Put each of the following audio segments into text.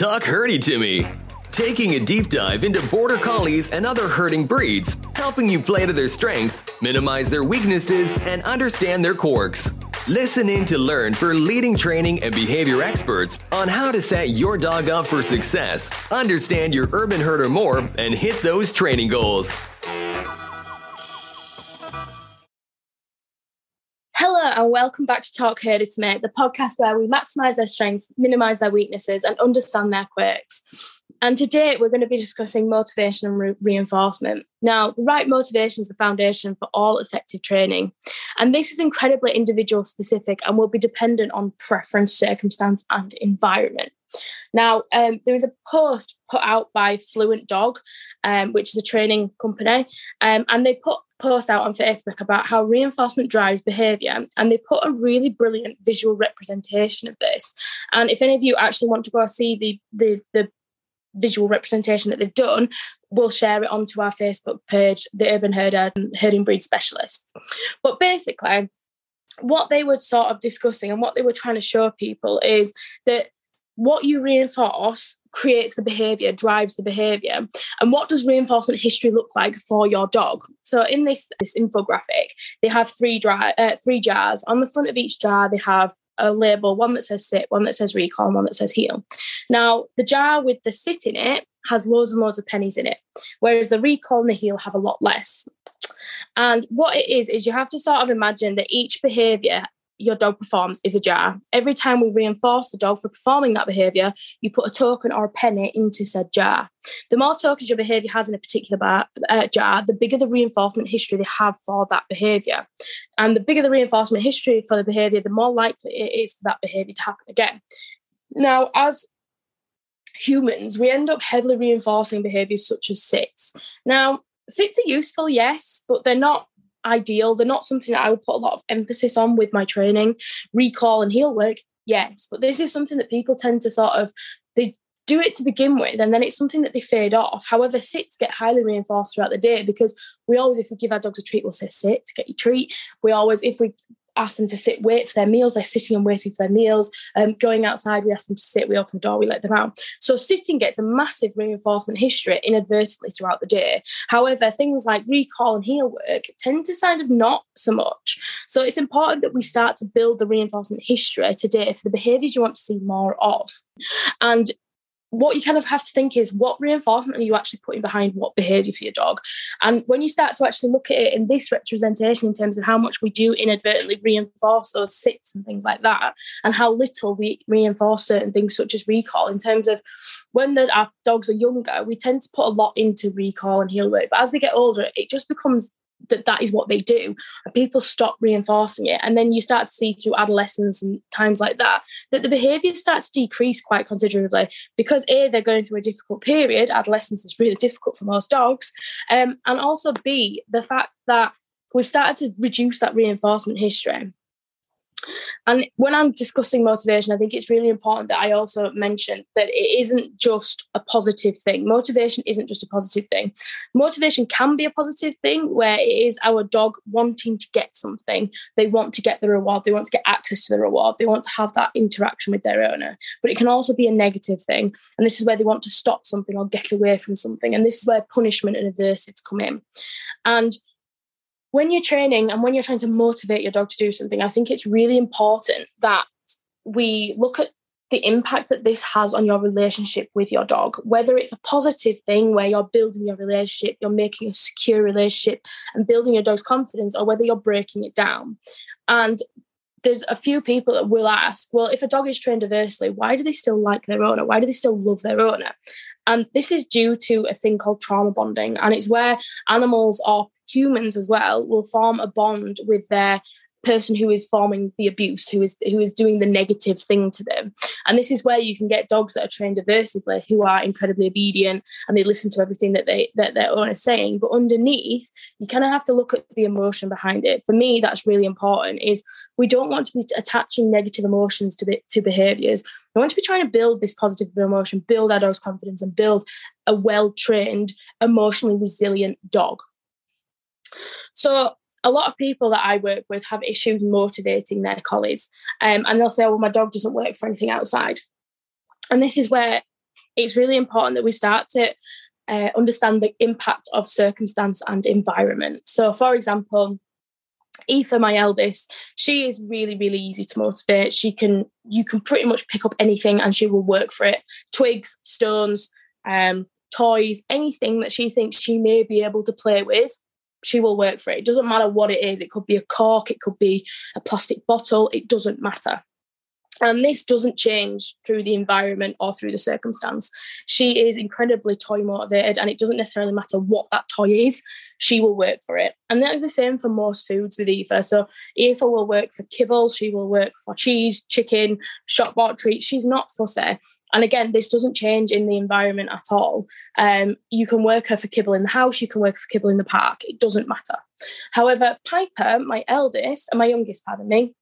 Talk Herdy to Me. Taking a deep dive into border collies and other herding breeds, helping you play to their strengths, minimize their weaknesses, and understand their quirks. Listen in to learn for leading training and behavior experts on how to set your dog up for success, understand your urban herder more, and hit those training goals. Welcome back to Talk Herdy to Me, the podcast where we maximize their strengths, minimize their weaknesses, and understand their quirks. And today we're going to be discussing motivation and re- reinforcement. Now, the right motivation is the foundation for all effective training. And this is incredibly individual specific and will be dependent on preference, circumstance, and environment. Now, um, there was a post put out by Fluent Dog, um, which is a training company, um, and they put post out on Facebook about how reinforcement drives behavior, and they put a really brilliant visual representation of this. And if any of you actually want to go see the the, the visual representation that they've done, we'll share it onto our Facebook page, the Urban Herder um, Herding Breed Specialists. But basically, what they were sort of discussing and what they were trying to show people is that what you reinforce creates the behavior, drives the behavior. And what does reinforcement history look like for your dog? So in this, this infographic, they have three, dry, uh, three jars. On the front of each jar, they have a label, one that says sit, one that says recall, and one that says heel. Now, the jar with the sit in it has loads and loads of pennies in it, whereas the recall and the heel have a lot less. And what it is, is you have to sort of imagine that each behavior your dog performs is a jar. Every time we reinforce the dog for performing that behavior, you put a token or a penny into said jar. The more tokens your behavior has in a particular bar, uh, jar, the bigger the reinforcement history they have for that behavior. And the bigger the reinforcement history for the behavior, the more likely it is for that behavior to happen again. Now, as humans, we end up heavily reinforcing behaviors such as sits. Now, sits are useful, yes, but they're not ideal. They're not something that I would put a lot of emphasis on with my training. Recall and heel work, yes, but this is something that people tend to sort of they do it to begin with, and then it's something that they fade off. However, sits get highly reinforced throughout the day because we always, if we give our dogs a treat, we'll say sit, get your treat. We always, if we ask them to sit, wait for their meals. They're sitting and waiting for their meals. Um, going outside, we ask them to sit. We open the door, we let them out. So sitting gets a massive reinforcement history inadvertently throughout the day. However, things like recall and heel work tend to kind of not so much. So it's important that we start to build the reinforcement history today for the behaviours you want to see more of. And what you kind of have to think is what reinforcement are you actually putting behind what behavior for your dog? And when you start to actually look at it in this representation in terms of how much we do inadvertently reinforce those sits and things like that, and how little we reinforce certain things such as recall, in terms of when the, our dogs are younger, we tend to put a lot into recall and heel work. But as they get older, it just becomes that that is what they do. And people stop reinforcing it. And then you start to see through adolescence and times like that that the behavior starts to decrease quite considerably. Because a they're going through a difficult period. Adolescence is really difficult for most dogs. Um, and also b the fact that we've started to reduce that reinforcement history and when I'm discussing motivation, I think it's really important that I also mention that it isn't just a positive thing. Motivation isn't just a positive thing. Motivation can be a positive thing where it is our dog wanting to get something. They want to get the reward, they want to get access to the reward, they want to have that interaction with their owner. But it can also be a negative thing. And this is where they want to stop something or get away from something. And this is where punishment and aversives come in. And when you're training and when you're trying to motivate your dog to do something, I think it's really important that we look at the impact that this has on your relationship with your dog, whether it's a positive thing where you're building your relationship, you're making a secure relationship and building your dog's confidence, or whether you're breaking it down. And there's a few people that will ask, well, if a dog is trained aversely, why do they still like their owner? Why do they still love their owner? And this is due to a thing called trauma bonding. And it's where animals or humans as well will form a bond with their person who is forming the abuse, who is who is doing the negative thing to them. And this is where you can get dogs that are trained aversively, who are incredibly obedient and they listen to everything that they that their owner is saying. But underneath, you kind of have to look at the emotion behind it. For me, that's really important. Is we don't want to be attaching negative emotions to be, to behaviors. We want to be trying to build this positive emotion, build our dog's confidence, and build a well trained, emotionally resilient dog. So a lot of people that I work with have issues motivating their collies. Um, and they'll say, well, my dog doesn't work for anything outside. And this is where it's really important that we start to uh, understand the impact of circumstance and environment. So, for example, Aoife, my eldest, she is really, really easy to motivate. She can, you can pretty much pick up anything and she will work for it. Twigs, stones, um, toys, anything that she thinks she may be able to play with, she will work for it. It doesn't matter what it is. It could be a cork, it could be a plastic bottle, it doesn't matter. And this doesn't change through the environment or through the circumstance. She is incredibly toy motivated, and it doesn't necessarily matter what that toy is, she will work for it. And that is the same for most foods with Aoife. So, Aoife will work for kibble, she will work for cheese, chicken, shop bought treats. She's not fussy. And again, this doesn't change in the environment at all. Um, you can work her for kibble in the house, you can work for kibble in the park, it doesn't matter. However, Piper, my eldest, and my youngest, pardon me,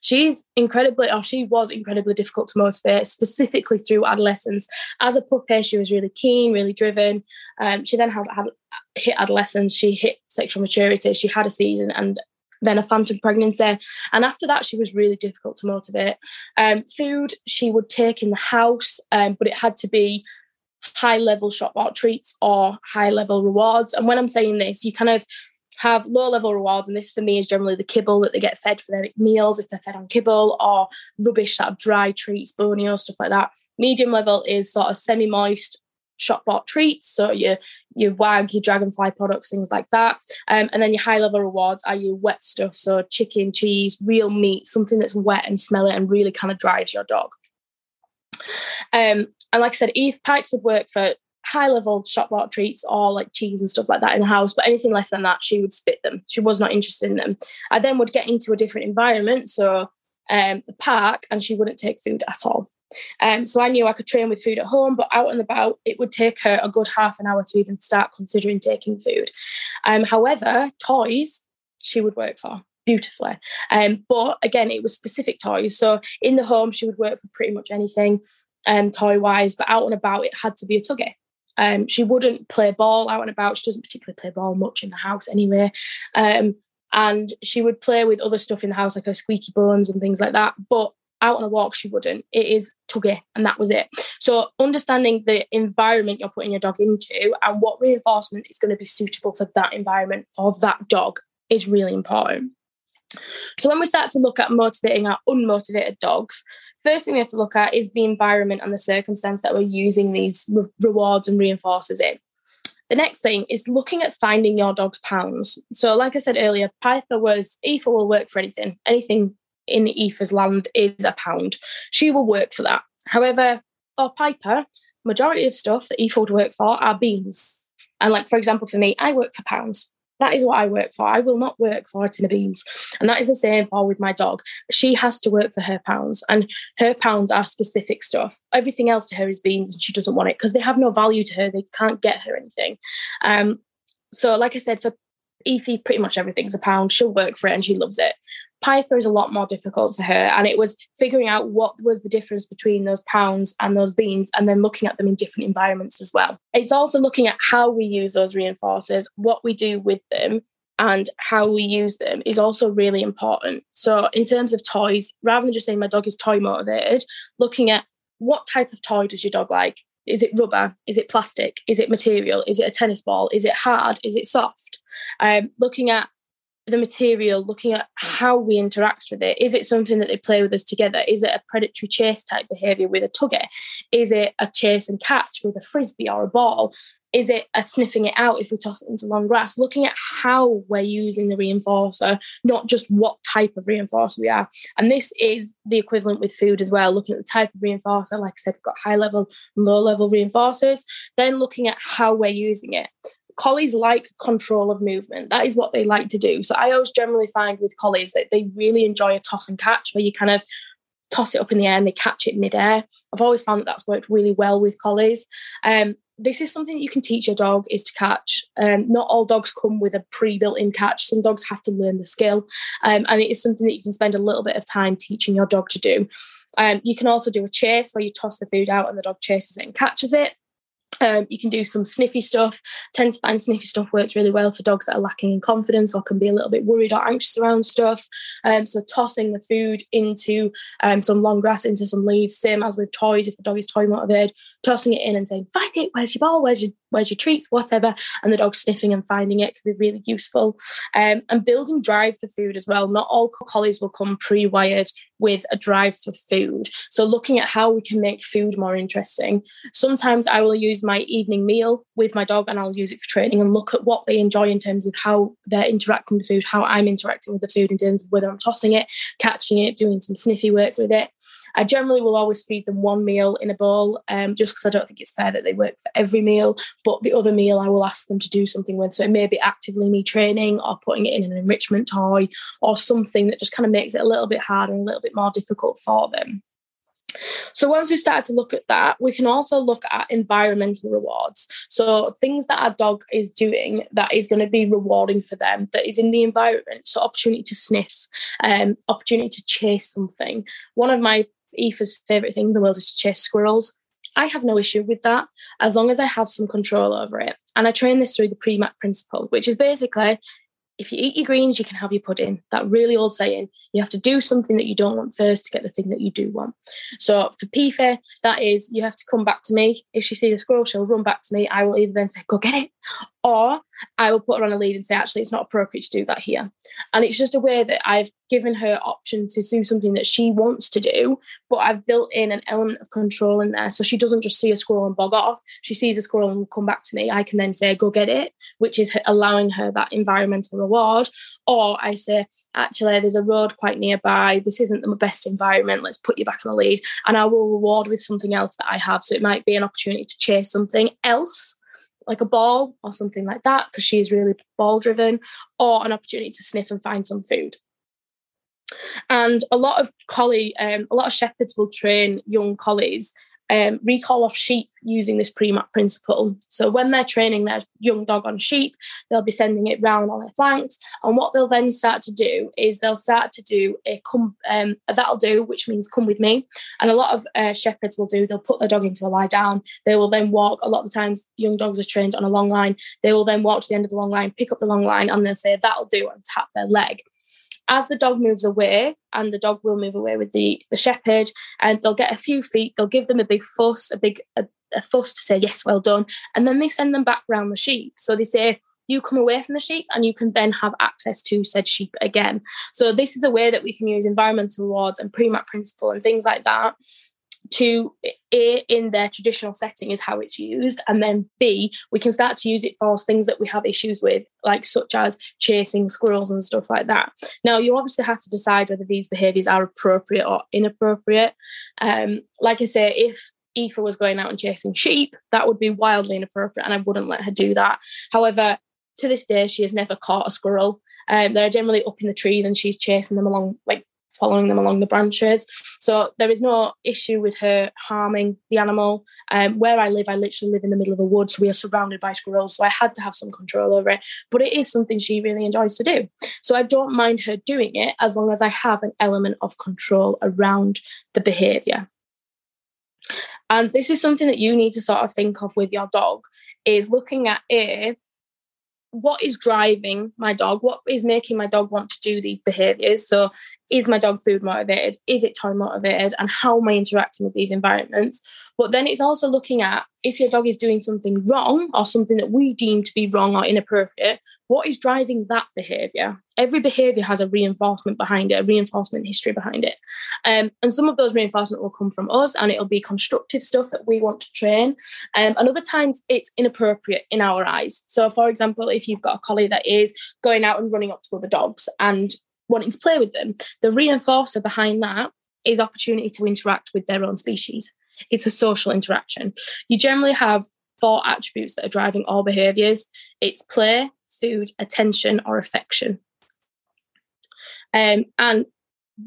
she's incredibly, or she was incredibly difficult to motivate, specifically through adolescence. As a puppy, she was really keen, really driven. Um, she then had, had hit adolescence, she hit sexual maturity, she had a season, and then a phantom pregnancy. And after that, she was really difficult to motivate. Um, food she would take in the house, um, but it had to be high level shop bought treats or high level rewards. And when I'm saying this, you kind of have low level rewards. And this for me is generally the kibble that they get fed for their meals if they're fed on kibble or rubbish sort of dry treats, bonio, stuff like that. Medium level is sort of semi moist shop bought treats. So your your Wagg, your dragonfly products, things like that. Um, and then your high level rewards are your wet stuff. So chicken, cheese, real meat, something that's wet and smelly and really kind of drives your dog. Um, and like I said, Eve Pikes would work for high level shop bought treats or like cheese and stuff like that in the house, but anything less than that, she would spit them. She was not interested in them. I then would get into a different environment, so um, the park, and she wouldn't take food at all. Um, so I knew I could train with food at home, but out and about, it would take her a good half an hour to even start considering taking food. Um, however, toys she would work for beautifully. Um, but again, it was specific toys. So in the home, she would work for pretty much anything um, toy wise, but out and about, it had to be a tuggy. Um, she wouldn't play ball out and about. She doesn't particularly play ball much in the house anyway. Um, and she would play with other stuff in the house, like her squeaky bones and things like that. But out on a walk, she wouldn't. It is tuggy, and that was it. So, understanding the environment you're putting your dog into and what reinforcement is going to be suitable for that environment for that dog is really important. So, when we start to look at motivating our unmotivated dogs, first thing we have to look at is the environment and the circumstance that we're using these re- rewards and reinforcers in. The next thing is looking at finding your dog's pounds. So, like I said earlier, Piper was Aoife will work for anything. Anything in Aoife's land is a pound. She will work for that. However, for Piper, majority of stuff that Aoife would work for are beans. And like for example, for me, I work for pounds. That is what I work for. I will not work for a tin of beans. And that is the same for with my dog. She has to work for her pounds, and her pounds are specific stuff. Everything else to her is beans, and she doesn't want it because they have no value to her. They can't get her anything. Um, so, like I said, for Aoife, pretty much everything's a pound. She'll work for it and she loves it. Piper is a lot more difficult for her. And it was figuring out what was the difference between those pounds and those beans, and then looking at them in different environments as well. It's also looking at how we use those reinforcers, what we do with them, and how we use them is also really important. So, in terms of toys, rather than just saying my dog is toy motivated, looking at what type of toy does your dog like? Is it rubber? Is it plastic? Is it material? Is it a tennis ball? Is it hard? Is it soft? Um, looking at the material, looking at how we interact with it. Is it something that they play with us together? Is it a predatory chase type behavior with a tugger? Is it a chase and catch with a frisbee or a ball? Is it a sniffing it out if we toss it into long grass? Looking at how we're using the reinforcer, not just what type of reinforcer we are. And this is the equivalent with food as well, looking at the type of reinforcer. Like I said, we've got high level and low level reinforcers. Then looking at how we're using it collies like control of movement. That is what they like to do. So I always generally find with collies that they really enjoy a toss and catch where you kind of toss it up in the air and they catch it midair. I've always found that that's worked really well with collies. Um, this is something that you can teach your dog is to catch. Um, not all dogs come with a pre-built-in catch. Some dogs have to learn the skill, um, and it is something that you can spend a little bit of time teaching your dog to do. Um, you can also do a chase where you toss the food out and the dog chases it and catches it. Um, you can do some sniffy stuff. Tend to find sniffy stuff works really well for dogs that are lacking in confidence or can be a little bit worried or anxious around stuff. Um, so tossing the food into um, some long grass, into some leaves, same as with toys. If the dog is toy motivated, tossing it in and saying, "Find it. Where's your ball? Where's your where's your treats? Whatever." And the dog sniffing and finding it can be really useful. Um, and building drive for food as well. Not all collies will come pre-wired with a drive for food. So looking at how we can make food more interesting. Sometimes I will use my evening meal with my dog and I'll use it for training and look at what they enjoy in terms of how they're interacting with the food, how I'm interacting with the food in terms of whether I'm tossing it, catching it, doing some sniffy work with it. I generally will always feed them one meal in a bowl um, just because I don't think it's fair that they work for every meal. But the other meal I will ask them to do something with. So it may be actively me training or putting it in an enrichment toy or something that just kind of makes it a little bit harder and a little bit more difficult for them. So once we start to look at that, we can also look at environmental rewards. So things that our dog is doing that is going to be rewarding for them, that is in the environment. So opportunity to sniff, um, opportunity to chase something. One of my Aoife's favourite thing in the world is to chase squirrels. I have no issue with that as long as I have some control over it. And I train this through the Premack principle, which is basically if you eat your greens, you can have your pudding. That really old saying. You have to do something that you don't want first to get the thing that you do want. So for Pifa, that is you have to come back to me. If she sees a squirrel, she'll run back to me. I will either then say, go get it, or I will put her on a lead and say, actually, it's not appropriate to do that here. And it's just a way that I've given her option to do something that she wants to do, but I've built in an element of control in there. So she doesn't just see a squirrel and bog off. She sees a squirrel and come back to me. I can then say, go get it, which is allowing her that environmental reward. Or I say, actually, there's a road quite nearby. This isn't the best environment. Let's put you back on the lead. And I will reward with something else that I have. So it might be an opportunity to chase something else like a ball or something like that because she is really ball driven, or an opportunity to sniff and find some food. And a lot of collie, um, a lot of shepherds will train young collies um, recall off sheep using this Premack principle. So when they're training their young dog on sheep, they'll be sending it round on their flanks. And what they'll then start to do is they'll start to do a come, um, a that'll do, which means come with me. And a lot of uh, shepherds will do, they'll put their dog into a lie down. They will then walk. A lot of the times, young dogs are trained on a long line. They will then walk to the end of the long line, pick up the long line, and they'll say, that'll do, and tap their leg as the dog moves away, and the dog will move away with the, the shepherd, and they'll get a few feet, they'll give them a big fuss, a big a, a fuss to say, yes, well done. And then they send them back round the sheep. So they say, you come away from the sheep and you can then have access to said sheep again. So this is a way that we can use environmental rewards and Premack principle and things like that to a in their traditional setting is how it's used and then b we can start to use it for things that we have issues with like such as chasing squirrels and stuff like that now you obviously have to decide whether these behaviors are appropriate or inappropriate um, like i say if Aoife was going out and chasing sheep, that would be wildly inappropriate, and I wouldn't let her do that. However, to this day, she has never caught a squirrel. Um, they're generally up in the trees, and she's chasing them along like following them along the branches. So there is no issue with her harming the animal. Um, where I live, I literally live in the middle of a wood, so we are surrounded by squirrels. So I had to have some control over it. But it is something she really enjoys to do. So I don't mind her doing it as long as I have an element of control around the behaviour. And this is something that you need to sort of think of with your dog is looking at a what is driving my dog? What is making my dog want to do these behaviors? So is my dog food motivated? Is it toy motivated? And how am i interacting with these environments? But then it's also looking at if your dog is doing something wrong or something that we deem to be wrong or inappropriate what is driving that behavior every behavior has a reinforcement behind it a reinforcement history behind it um, and some of those reinforcement will come from us and it'll be constructive stuff that we want to train um, and other times it's inappropriate in our eyes so for example if you've got a collie that is going out and running up to other dogs and wanting to play with them. The reinforcer behind that is opportunity to interact with their own species. It's a social interaction. You generally have four attributes that are driving all behaviors it's play, food, attention, or affection. Um, and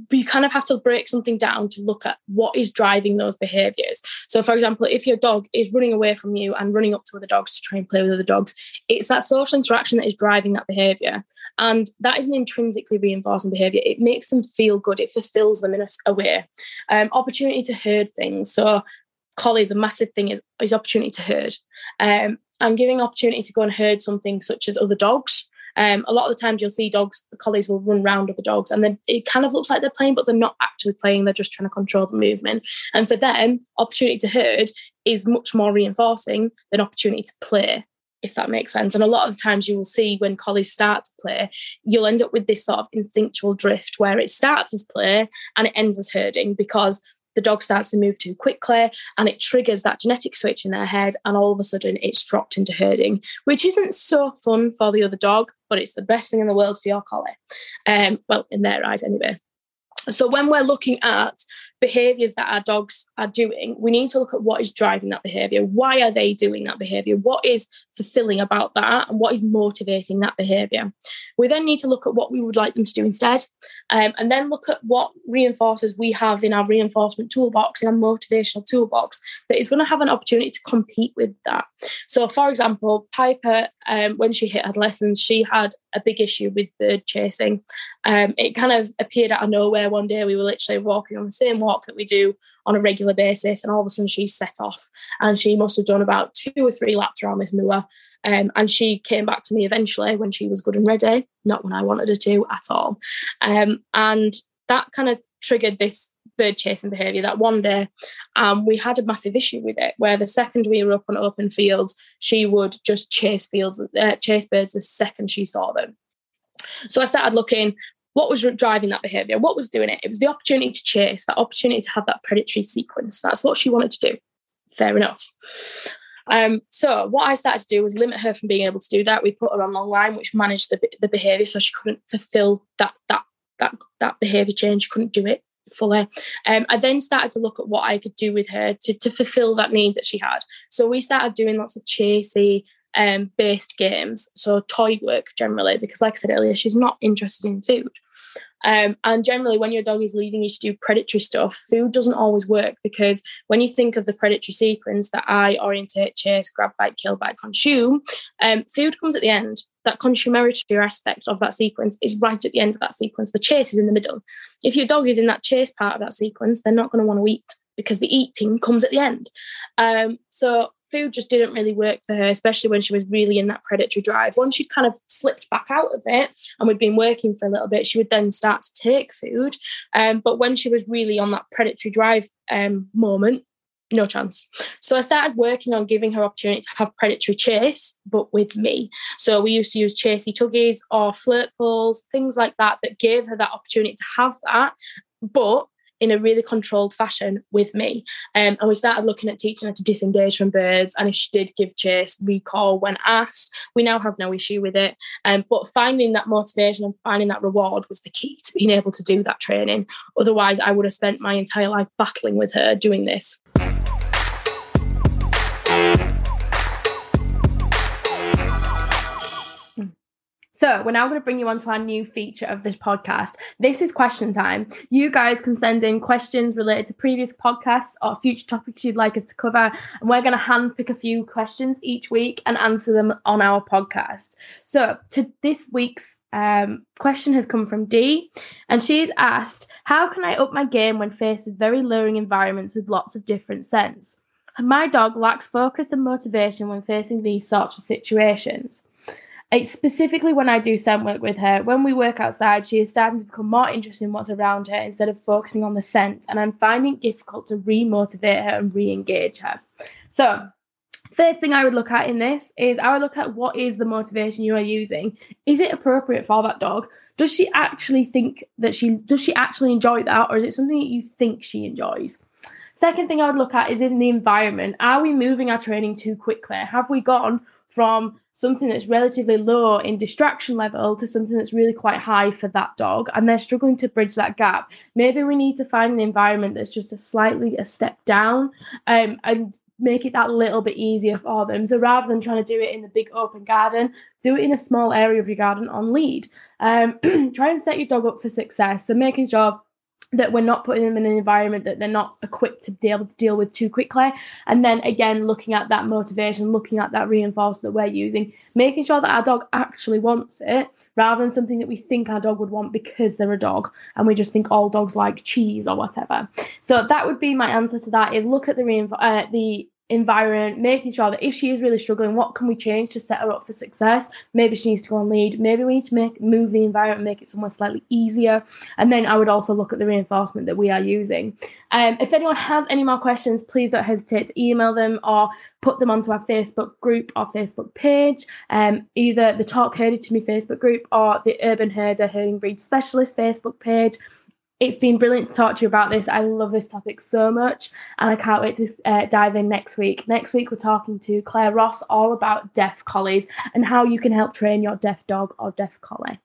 you kind of have to break something down to look at what is driving those behaviors. So, for example, if your dog is running away from you and running up to other dogs to try and play with other dogs, it's that social interaction that is driving that behavior. And that is an intrinsically reinforcing behavior. It makes them feel good, it fulfills them in a, a way. Um, opportunity to herd things. So, collies, a massive thing is, is opportunity to herd. Um, and giving opportunity to go and herd something such as other dogs. Um, a lot of the times you'll see dogs, collies will run around other dogs and then it kind of looks like they're playing, but they're not actually playing. They're just trying to control the movement. And for them, opportunity to herd is much more reinforcing than opportunity to play if that makes sense. And a lot of the times you will see when collies start to play, you'll end up with this sort of instinctual drift where it starts as play and it ends as herding because the dog starts to move too quickly and it triggers that genetic switch in their head and all of a sudden it's dropped into herding which isn't so fun for the other dog but it's the best thing in the world for your collie um, well in their eyes anyway. So when we're looking at behaviors that our dogs are doing, we need to look at what is driving that behavior. Why are they doing that behavior? What is fulfilling about that? And what is motivating that behavior? We then need to look at what we would like them to do instead. Um, and then look at what reinforcers we have in our reinforcement toolbox, in our motivational toolbox, that is going to have an opportunity to compete with that. So, for example, Piper, um, when she hit adolescence, she had a big issue with bird chasing. Um, it kind of appeared out of nowhere one day. We were literally walking on the same walk that we do on a regular basis. And all of a sudden she set off and she must have done about two or three laps around this moor. Um, and she came back to me eventually when she was good and ready, not when I wanted her to at all. Um, and that kind of triggered this bird chasing behaviour that one day um, we had a massive issue with it where the second we were up on open fields she would just chase fields uh, chase birds the second she saw them so I started looking what was driving that behavior? What was doing it? It was the opportunity to chase, that opportunity to have that predatory sequence. That's what she wanted to do. Fair enough. Um, so what I started to do was limit her from being able to do that. We put her on long line, which managed the, the behavior, so she couldn't fulfill that that that that behavior change. She couldn't do it fully. Um, I then started to look at what I could do with her to, to fulfill that need that she had. So we started doing lots of chasey um, based games, so toy work generally, because like I said earlier, she's not interested in food. Um, and generally, when your dog is leaving you to do predatory stuff, food doesn't always work because when you think of the predatory sequence, that I orientate, chase, grab, bite, kill, bite, consume, um, food comes at the end. That consummatory aspect of that sequence is right at the end of that sequence. The chase is in the middle. If your dog is in that chase part of that sequence, they're not going to want to eat because the eating comes at the end. Um, so food just didn't really work for her, especially when she was really in that predatory drive. Once she'd kind of slipped back out of it and we'd been working for a little bit, she would then start to take food. Um, but when she was really on that predatory drive um, moment, no chance. So I started working on giving her opportunity to have predatory chase, but with me. So we used to use chasey tuggies or flirt balls, things like that, that gave her that opportunity to have that, but in a really controlled fashion with me. Um, and we started looking at teaching her to disengage from birds. And if she did give chase, recall when asked. We now have no issue with it. Um, but finding that motivation and finding that reward was the key to being able to do that training. Otherwise, I would have spent my entire life battling with her doing this. So, we're now going to bring you on to our new feature of this podcast. This is question time. You guys can send in questions related to previous podcasts or future topics you'd like us to cover. And we're going to handpick a few questions each week and answer them on our podcast. So, to this week's um, question has come from Dee, and she's asked, How can I up my game when faced with very luring environments with lots of different scents? My dog lacks focus and motivation when facing these sorts of situations. It's specifically when I do scent work with her. When we work outside, she is starting to become more interested in what's around her instead of focusing on the scent, and I'm finding it difficult to re-motivate her and re-engage her. So, first thing I would look at in this is I would look at what is the motivation you are using. Is it appropriate for that dog? Does she actually think that she does she actually enjoy that, or is it something that you think she enjoys? Second thing I would look at is in the environment. Are we moving our training too quickly? Have we gone from something that's relatively low in distraction level to something that's really quite high for that dog and they're struggling to bridge that gap. Maybe we need to find an environment that's just a slightly a step down um, and make it that little bit easier for them. So rather than trying to do it in the big open garden do it in a small area of your garden on lead. Um, try and set your dog up for success. So making sure that we're not putting them in an environment that they're not equipped to be able to deal with too quickly. And then again, looking at that motivation, looking at that reinforcement that we're using, making sure that our dog actually wants it rather than something that we think our dog would want because they're a dog and we just think all dogs like cheese or whatever. So that would be my answer to that is look at the reinf- uh, the environment, making sure that if she is really struggling, what can we change to set her up for success? Maybe she needs to go on lead. Maybe we need to make move the environment, make it somewhere slightly easier. And then I would also look at the reinforcement that we are using. Um, if anyone has any more questions, please don't hesitate to email them or put them onto our Facebook group or Facebook page, um, either the Talk Herdy to Me Facebook group or the Urban Herder Herding Breed Specialist Facebook page. It's been brilliant to talk to you about this. I love this topic so much, and I can't wait to uh, dive in next week. Next week, we're talking to Claire Ross all about deaf collies and how you can help train your deaf dog or deaf collie.